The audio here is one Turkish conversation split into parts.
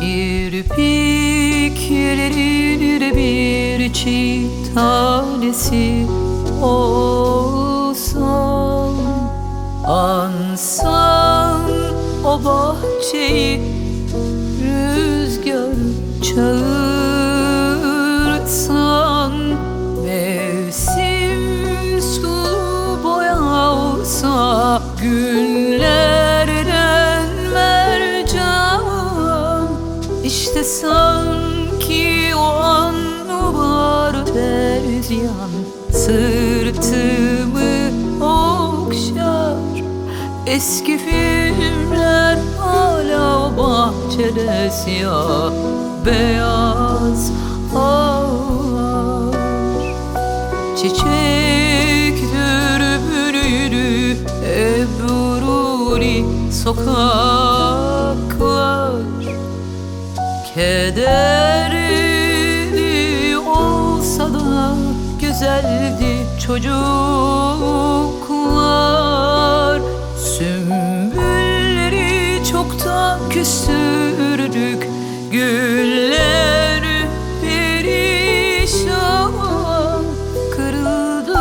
Kirpiklerin bir çift tanesi olsam Ansam o bahçeyi rüzgar çağırsan Mevsim sulu boya olsa İşte sanki o an var terziyan Sırtımı okşar. Eski filmler hala o bahçede siyah Beyaz ağlar. Çiçektir bürüdü Ebruri sokaklar Kederli olsa da güzeldi çocuklar. Sümbülleri çoktan küstürdük Güller perişan. Kırıldı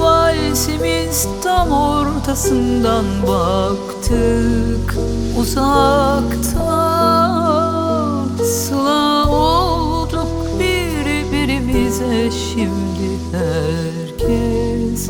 valsimiz tam ortasından baktık Uzaktan şimdi herkes